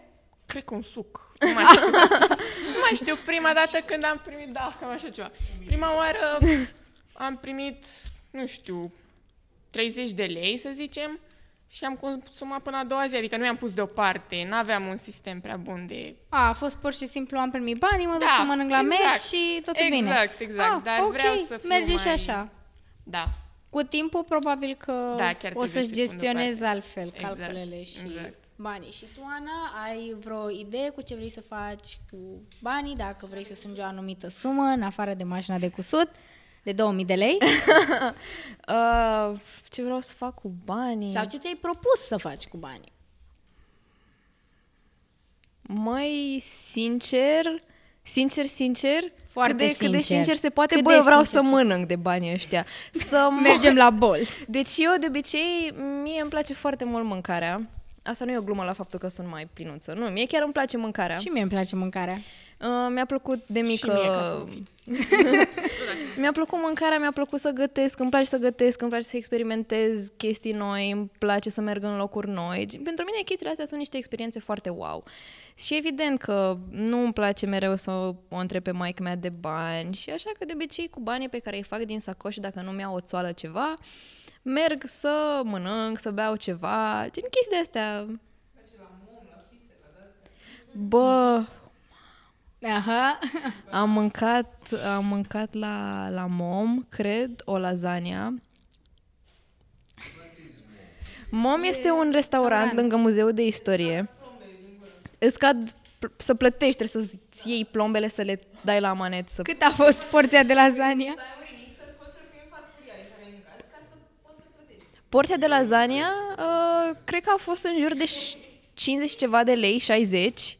Cred că un suc. Nu mai știu. nu mai știu prima dată când am primit, da, cam așa ceva. Prima oară am primit, nu știu, 30 de lei, să zicem, și am consumat până a doua zi, adică nu i-am pus deoparte, n-aveam un sistem prea bun de... A, a fost pur și simplu, am primit banii, mă duc Da, să mănânc la exact. meci și totul bine. Exact, exact, Ah, dar ok, vreau să fiu merge și mai- așa. Da, Cu timpul, probabil că Da, chiar o trebuie să-și să-i pun gestionezi deoparte. altfel Exact, calculele și exact. Banii. Și tu, Ana, ai vreo idee cu ce vrei să faci cu banii, dacă vrei să strângi o anumită sumă, în afară de mașina de cusut, de 2000 de lei? Uh, ce vreau să fac cu banii? Sau ce ți-ai propus să faci cu banii? Mai sincer, sincer, sincer, Foarte cât de, cât de sincer. sincer se poate, Cât bă, de eu vreau sincer să se- mănânc de banii ăștia. Să mă- Mergem la bolz. Deci eu, de obicei, mie îmi place foarte mult mâncarea. Asta nu e o glumă la faptul că sunt mai plinuță. Nu, mie chiar îmi place mâncarea. Și mie îmi place mâncarea. Uh, mi-a plăcut de mică... și mie ca să nu fiți. Mi-a plăcut mâncarea, mi-a plăcut să gătesc, îmi place să gătesc, îmi place să experimentez chestii noi, îmi place să merg în locuri noi. Pentru mine chestiile astea sunt niște experiențe foarte wow. Și evident că nu îmi place mereu să o întreb pe maică mea de bani și așa că de obicei cu banii pe care îi fac din sacoș dacă nu mi-au o țoală ceva, merg să mănânc, să beau ceva, gen chestii de astea. Bă, Aha. am mâncat, am mâncat la, la MOM, cred, o lasagna. MOM este un restaurant lângă Muzeul de Istorie. Îți cad pl- să plătești, trebuie să-ți iei plombele, să le dai la manet. Să... Cât a fost porția de lasagna? Porția de lasagna, uh, cred că a fost în jur de ș- 50 și ceva de lei, 60.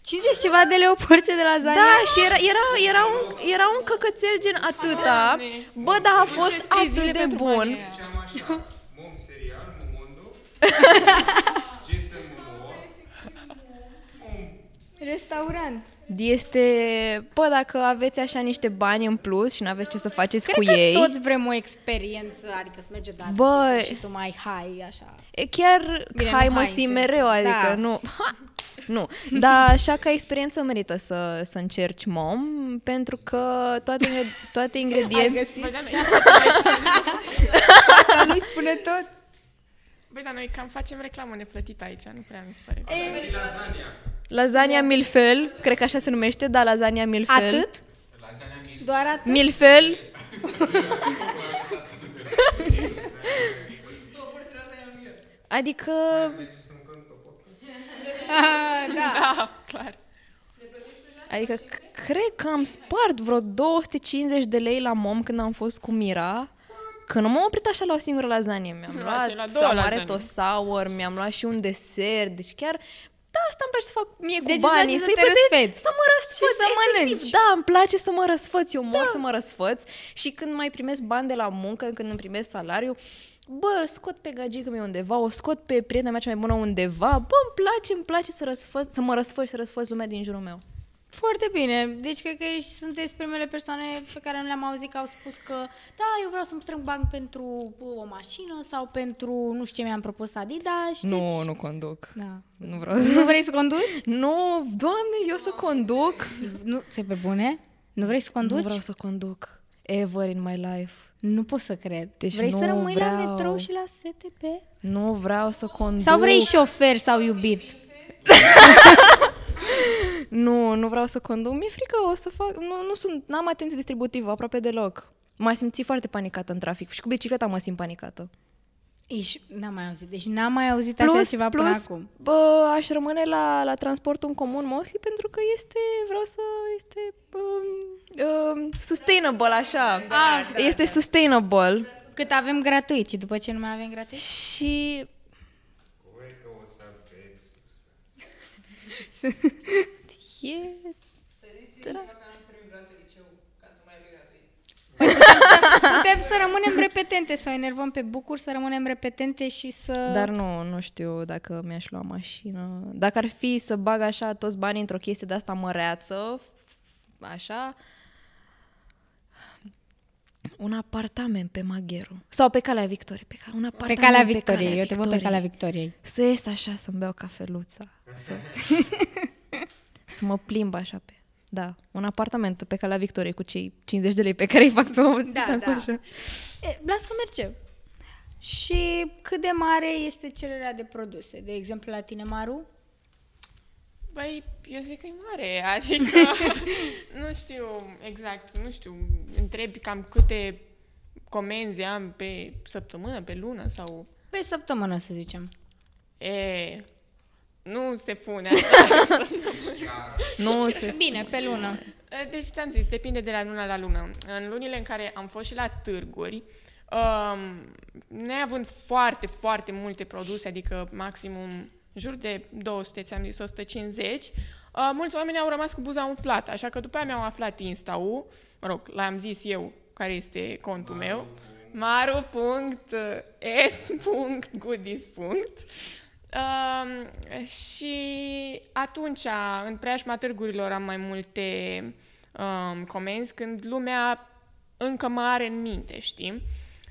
50 ceva de lei o porție de lasagna? Da, și era, era, era, un, era un căcățel gen atâta. Bă, dar a fost Muncesc trei zile atât de pentru bun. banii aia. Ziceam așa, mom serial, momondo, Jason Momoa, Restaurant. Este, bă, dacă aveți așa niște bani în plus și nu aveți ce să faceți Cred cu că ei, toți vrem o experiență, adică să merge dată Bă. și tu mai hai, așa. e chiar Bine, hai nu mă hai în simt sensul- mereu, adică da. nu, ha, nu. Dar așa ca experiență merită să, să încerci mom, pentru că toate, ingre- toate Ai ingrediente... găsit? Băi, dar noi, Asta nu-i spune tot? Băi, dar noi cam facem reclamă neplătită aici, nu prea mi se pare. și lasagna. Lasagna milfel, cred că așa se numește, da, lasagna milfel. Atât? Lasagna mil. Doar atât? Milfel. Adică Mergi să mâncăm pe podcast? Ah, da. Da, clar. Adică c- cred că am spart vreo 250 de lei la mom când am fost cu Mira. Că nu m-am oprit așa la o singură lasagne. Mi-am Nu, luat ați luat două amaretto lasagne. sour, mi-am luat și un desert. Deci chiar, da, asta îmi place să fac mie cu Deci îți place banii. să să-i te plătesc- răsfeți. Să mă răsfăț. Și să efectiv. mănânci. Da, îmi place să mă răsfăț. Eu mor să mă răsfăț. Și când mai primesc bani de la muncă, când îmi primesc salariu, bă, îl scot pe gagică mea undeva, o scot pe prietena mea cea mai bună undeva, bă, îmi place, îmi place să, răsfăț, să mă răsfăț și să răsfăț lumea din jurul meu. Foarte bine. Deci cred că ești, sunteți primele persoane pe care nu le-am auzit că au spus că da, eu vreau să-mi strâng bani pentru uh, o mașină sau pentru, nu știu ce mi-am propus Adidas. Nu, deci... nu conduc. Da. Nu vreau să... Nu vrei să conduci? Nu, doamne, eu să conduc. Nu, se pe bune? Nu vrei să conduci? Nu vreau să conduc. Ever in my life. Nu pot să cred. Deci vrei să nu rămâi la vreau. metrou și la STP? Nu vreau să conduc. Sau vrei șofer sau iubit? Nu, nu vreau să conduc. Mi-e frică, o să fac... Nu, nu sunt... N-am atenție distributivă aproape deloc. M-aș simți foarte panicată în trafic. Și cu bicicleta mă simt panicată. Ești, n-am mai auzit. Deci n-am mai auzit așa ceva până plus acum. Bă, aș rămâne la, la transportul în comun mostly pentru că este, vreau să, este um, um, sustainable așa. Ah, da, este sustainable. Cât avem gratuit și după ce nu mai avem gratuit? Și Cred că o să aveți. e... Putem să rămânem repetente, să o enervăm pe bucur, să rămânem repetente și să... Dar nu, nu știu dacă mi-aș lua mașină. Dacă ar fi să bag așa toți banii într-o chestie de asta măreață, așa, un apartament pe Magheru. Sau pe Calea Victoriei. Pe, ca- un pe apartament calea pe Victoriei. Calea Eu te văd pe calea Victoriei. Să ies așa, să-mi beau cafeluța. Să, să mă plimb așa pe... Da, un apartament pe Calea Victoriei cu cei 50 de lei pe care îi fac pe o Da, sacoșă. da. E, las că merge. Și cât de mare este cererea de produse? De exemplu, la tine, Maru? Băi, eu zic că e mare, adică nu știu exact, nu știu, întrebi cam câte comenzi am pe săptămână, pe lună sau... Pe săptămână, să zicem. E, nu se pune așa. Nu se Bine, pe lună. Deci ți-am zis, depinde de la lună la lună. În lunile în care am fost și la târguri, um, neavând foarte, foarte multe produse, adică maximum în jur de 200, ți-am zis 150, uh, mulți oameni au rămas cu buza umflată, așa că după aia mi-au aflat Insta-ul, mă rog, l-am zis eu care este contul meu, maru.s.goodies. Um, și atunci, în preajma târgurilor, am mai multe um, comenzi când lumea încă mă are în minte, știi?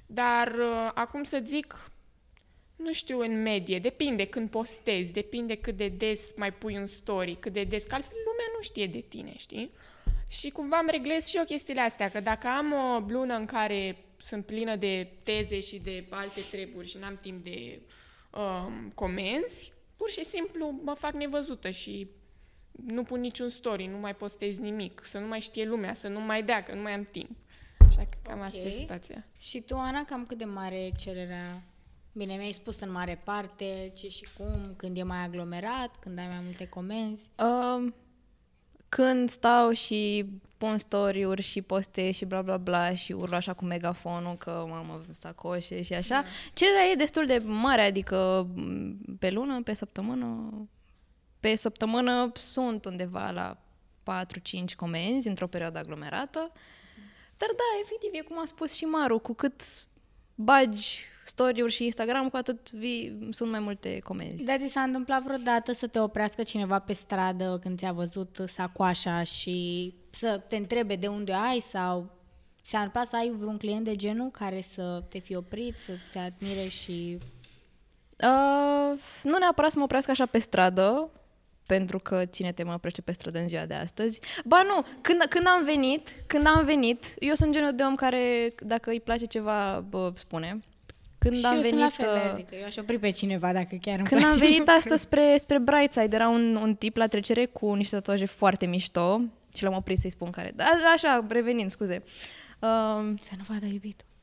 Dar uh, acum să zic, nu știu în medie, depinde când postezi, depinde cât de des mai pui un story, cât de des, că altfel lumea nu știe de tine, știi? Și cumva îmi reglez și eu chestiile astea, că dacă am o lună în care sunt plină de teze și de alte treburi și n-am timp de um, comenzi, pur și simplu mă fac nevăzută și nu pun niciun story, nu mai postez nimic, să nu mai știe lumea, să nu mai dea, că nu mai am timp. Așa că cam asta e Ok. situația. Și tu, Ana, cam cât de mare e cererea? Bine, mi-ai spus în mare parte ce și cum, când e mai aglomerat, când ai mai multe comenzi. Um, când stau și pun story-uri și postez și bla bla bla și urlu așa cu megafonul că mamă sacoșe și așa, Da. cererea e destul de mare, adică m, pe lună, pe săptămână, pe săptămână sunt undeva la 4-5 comenzi într-o perioadă aglomerată. Dar da, efectiv, e cum a spus și Maru, cu cât bagi story-uri și Instagram, cu atât vii, sunt mai multe comenzi. Dar ți s-a întâmplat vreodată să te oprească cineva pe stradă când ți-a văzut sacoașa și să te întrebe de unde ai sau ți-a întâmplat să ai vreun client de genul care să te fi oprit, să-ți admire și... Uh, nu neapărat să mă oprească așa pe stradă, pentru că cine te mă oprește pe stradă în ziua de astăzi. Ba nu, când, când am venit, când am venit, eu sunt genul de om care, dacă îi place ceva, bă, spune. Când și am eu venit, sunt la fel, uh, adică eu aș opri pe cineva dacă chiar îmi când am place. venit astăzi spre, spre Brightside, era un, un tip la trecere cu niște tatuaje foarte mișto și l-am oprit să-i spun care. Da, așa, revenind, scuze. Um, Să nu vadă iubitul.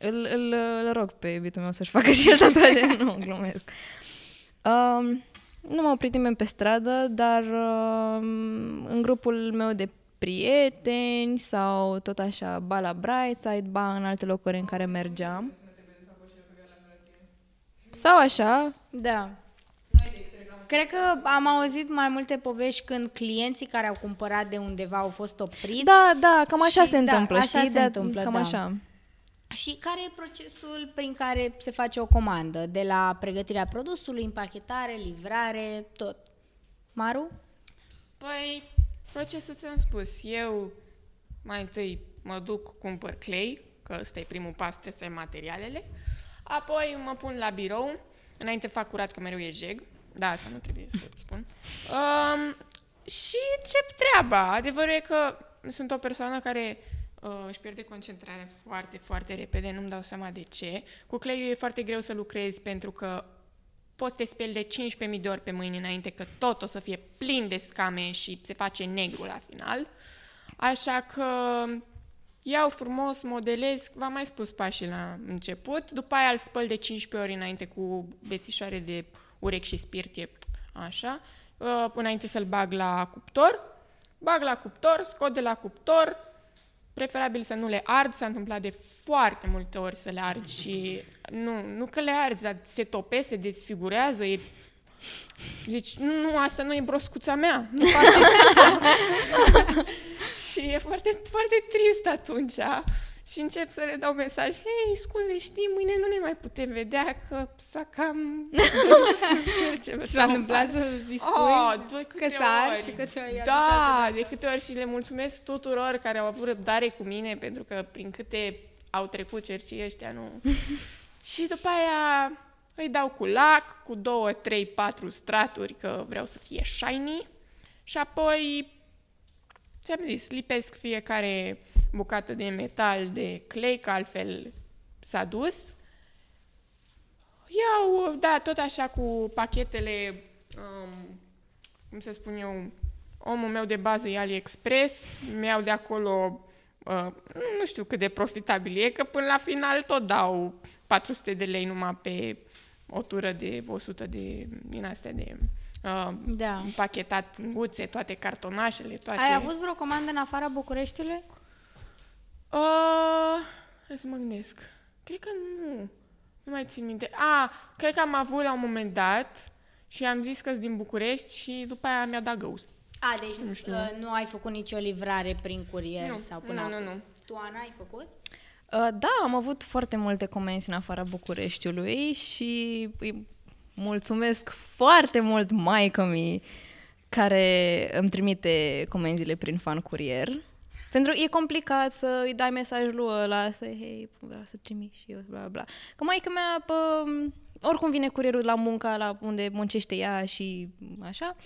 Îl, îl, îl rog pe iubitul meu să-și facă și el tatuaje. nu, glumesc. Um, nu m-a oprit nimeni pe stradă, dar uh, în grupul meu de prieteni sau tot așa, ba la Brightside, ba în alte locuri în care mergeam. Sau așa, Da. Cred că am auzit mai multe povești când clienții care au cumpărat de undeva au fost opriți. da, da, cam așa Și se da, întâmplă, așa știi? se De- întâmplă, cam da. așa. Și care e procesul prin care se face o comandă? De la pregătirea produsului, împachetare, livrare, tot. Maru? Păi, procesul ți-am spus. Eu mai întâi mă duc, cumpăr clay, că ăsta e primul pas, trebuie să ai materialele. Apoi mă pun la birou, înainte fac curat, că mereu e jeg. Da, asta nu trebuie să spun. Um, și încep treaba. Adevărul e că sunt o persoană care uh, își pierde concentrarea foarte, foarte repede, nu-mi dau seama de ce. Cu cleiul e foarte greu să lucrezi pentru că poți să te speli de 15.000 de ori pe mâini înainte că tot o să fie plin de scame și se face negru la final. Așa că iau frumos, modelez, v-am mai spus pașii la început, după aia îl spăl de 15 ori înainte cu bețișoare de urechi și spirit, e așa, uh, înainte să-l bag la cuptor, bag la cuptor, scot de la cuptor, preferabil să nu le ard, s-a întâmplat de foarte multe ori să le ard și nu, nu că le arzi, dar se topesc, se desfigurează, e... Deci, nu, nu, asta nu e broscuța mea. Nu face și e foarte, foarte trist atunci. Și încep să le dau mesaj, hei, scuze, știi, mâine nu ne mai putem vedea, că s-a cam... cer ce S-a întâmplat să vi spui Oh, de câte că s-ar ori. și că ți-o ai Da, adus de câte ori și le mulțumesc tuturor care au avut răbdare cu mine, pentru că prin câte au trecut cercii ăștia, nu... și după aia îi dau cu lac, cu două, trei, patru straturi, că vreau să fie shiny. Și apoi, ți-am zis, lipesc fiecare bucată de metal de clay, că altfel s-a dus. Iau, da, tot așa cu pachetele, um, cum să spun eu, omul meu de bază e AliExpress, mi-au de acolo, uh, nu știu cât de profitabil e, că până la final tot dau 400 de lei numai pe o tură de 100 de, din astea de uh, Da. împachetat punguțe, toate cartonașele, toate... Ai avut vreo comandă în afara Bucureștiului? Uh, hai să mă gândesc. Cred că nu. Nu mai țin minte. A, cred că am avut la un moment dat și am zis că sunt din București și după aia mi-a dat ghost. A, deci Nu nu, știu. uh, nu ai făcut nicio livrare prin curier Nu, sau până nu, nu, acum? nu. Tu, Ana, ai făcut? Uh, Da, am avut foarte multe comenzi în afara Bucureștiului și îi mulțumesc foarte mult maică mi care îmi trimite comenzile prin fan curier. Pentru că e complicat să îi dai mesajul lui ăla, să hei, vreau să trimit și eu, bla bla bla. Că maica mea, pă, oricum vine curierul la munca, la unde muncește ea și așa,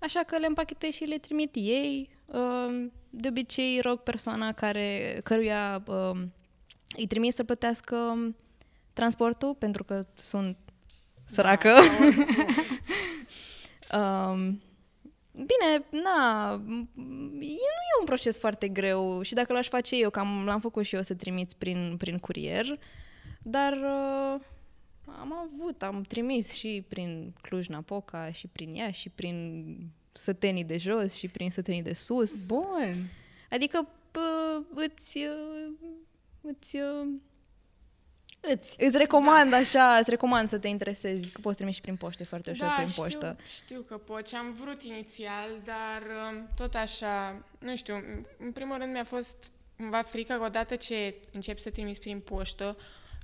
așa că le împachetez și le trimit ei. Uh, De obicei rog persoana care, căruia uh, îi trimit să plătească transportul, pentru că sunt săracă. um, bine, na, m- e, nu e un proces foarte greu și dacă l-aș face eu, cam l-am făcut și eu să trimiți prin, prin curier, dar uh, am avut, am trimis și prin Cluj-Napoca și prin ea și prin sătenii de jos și prin sătenii de sus. Bun. Adică pă, îți, uh, îți, uh, Îți. îți recomand așa, îți recomand să te interesezi, că poți trimite și prin poștă, e foarte ușor da, prin știu, poștă. știu că pot și am vrut inițial, dar um, tot așa, nu știu, în primul rând mi-a fost cumva frică că odată ce încep să trimiți prin poștă,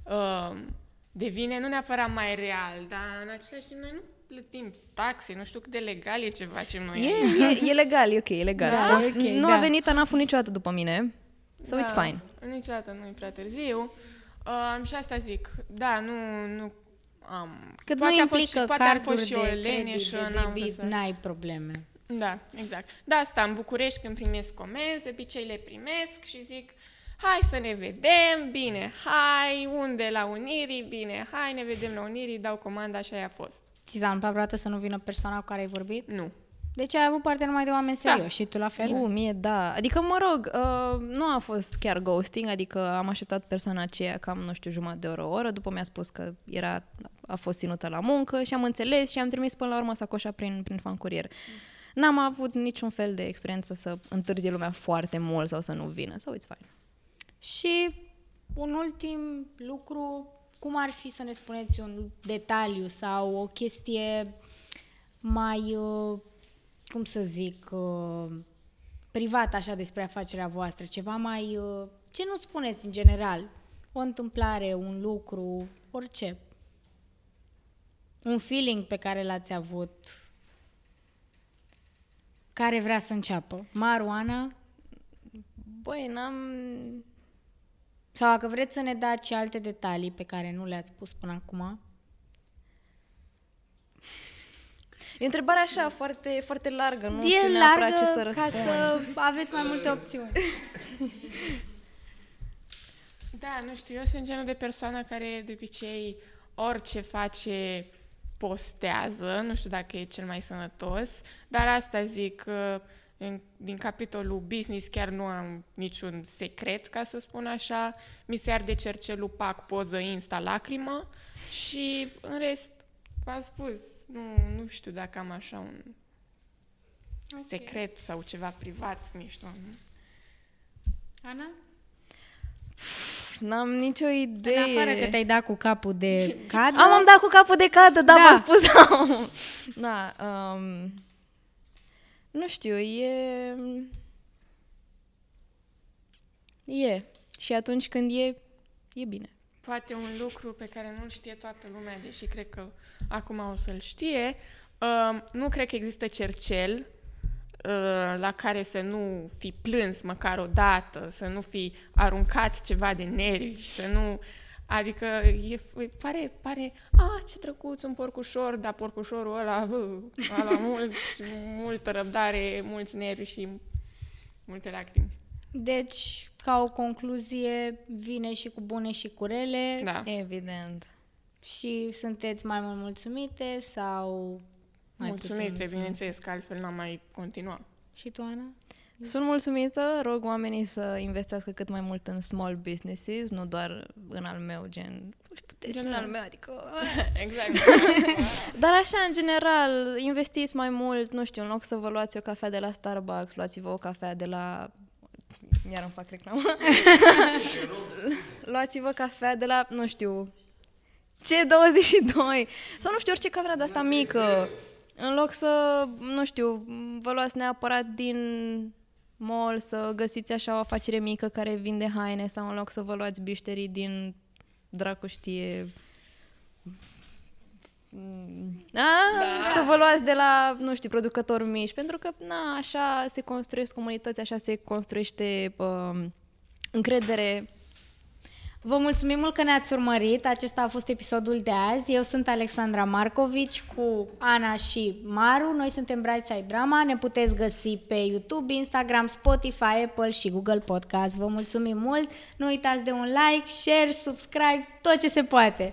um, devine nu neapărat mai real, dar în același timp noi nu plătim taxe, nu știu cât de legal e ce facem noi aici. E, e, e legal, e ok, e legal. Da, Poți- ok, nu da. a venit ANAF-ul niciodată după mine, so it's fine. Niciodată nu e prea târziu. Um, și asta zic, da, nu, nu am... Cât poate nu a fost și, implică poate am carduri fost și o de credit, leneșă, de n-am debit, văzut. n-ai probleme. Da, exact. Da, asta în București când primesc comenzi, de obicei le primesc și zic hai să ne vedem, bine, hai, unde la Unirii, bine, hai, ne vedem la Unirii, dau comanda, așa a fost. Ți s-a întâmplat vreodată să nu vină persoana cu care ai vorbit? Nu. Deci ai avut parte numai de oameni Da. serioși și tu la fel? U, mie da. Adică, mă rog, uh, nu a fost chiar ghosting, adică am așteptat persoana aceea cam, nu știu, jumătate de oră, o oră, după mi-a spus că era a fost ținută la muncă și am înțeles și am trimis până la urmă sacoșa prin, prin fan curier. N-am avut niciun fel de experiență să întârzie lumea foarte mult sau să nu vină, so it's fine. Și un ultim lucru, cum ar fi să ne spuneți un detaliu sau o chestie mai, uh, cum să zic, uh, privat așa despre afacerea voastră, ceva mai, uh, ce nu spuneți în general, o întâmplare, un lucru, orice. Un feeling pe care l-ați avut, care vrea să înceapă. Maru, Ana? Băi, n-am... Sau dacă vreți să ne dați și alte detalii pe care nu le-ați spus până acum. E o întrebare așa, foarte, foarte largă, nu e știu neapărat largă ce să ca răspund. să aveți mai multe opțiuni. Da, nu știu, eu sunt genul de persoană care de obicei orice face postează, nu știu dacă e cel mai sănătos, dar asta zic, uh, în, din capitolul business chiar nu am niciun secret, ca să spun așa. Mi se arde cercelul, pac, poză, Insta, lacrimă și în rest, v-am spus, nu, nu știu dacă am așa un Ok. secret sau ceva privat mișto. Nu? Ana? N-am nicio În idee. afară că te-ai dat cu capul de cadă. Am, am dat cu capul de cadă, da, Da. v-am spus. da, um, nu știu, e... E. Și atunci când e, e bine. Poate un lucru pe care nu-l știe toată lumea, deși cred că acum o să-l știe, uh, nu cred că există cercel uh, la care să nu fi plâns măcar o dată, să nu fi aruncat ceva de nervi, să nu... Adică e, e- pare, pare, a, ce drăguț un porcușor, dar porcușorul ăla, uh, ăla mult, multă răbdare, mulți nervi și multe lacrimi. Deci, ca o concluzie, vine și cu bune și cu rele Da. Evident. și sunteți mai mult mulțumite sau mai Mulțumite, puțin bineînțeles, că altfel n-am mai continua. Și tu, Ana? Sunt mulțumită, rog oamenii să investească cât mai mult în small businesses, nu doar în al meu, gen, și puteți și în General. al meu, adică... Exact. Dar așa, în general, investiți mai mult, nu știu, în loc să vă luați o cafea de la Starbucks, luați-vă o cafea de la... Iar îmi fac reclamă. luați-vă cafea de la, nu știu, C22 sau nu știu, orice cafea de asta mică. În loc să, nu știu, vă luați neapărat din mall să găsiți așa o afacere mică care vinde haine sau în loc să vă luați bișterii din dracu știe Mm, A, da. să vă luați de la, nu știu, producători mici, pentru că, na, așa se construiesc comunități, așa se construiește um, încredere. Vă mulțumim mult că ne-ați urmărit. Acesta a fost episodul de azi. Eu sunt Alexandra Marcovici cu Ana și Maru. Noi suntem Brightside Drama. Ne puteți găsi pe YouTube, Instagram, Spotify, Apple și Google Podcast. Vă mulțumim mult. Nu uitați de un like, share, subscribe, tot ce se poate.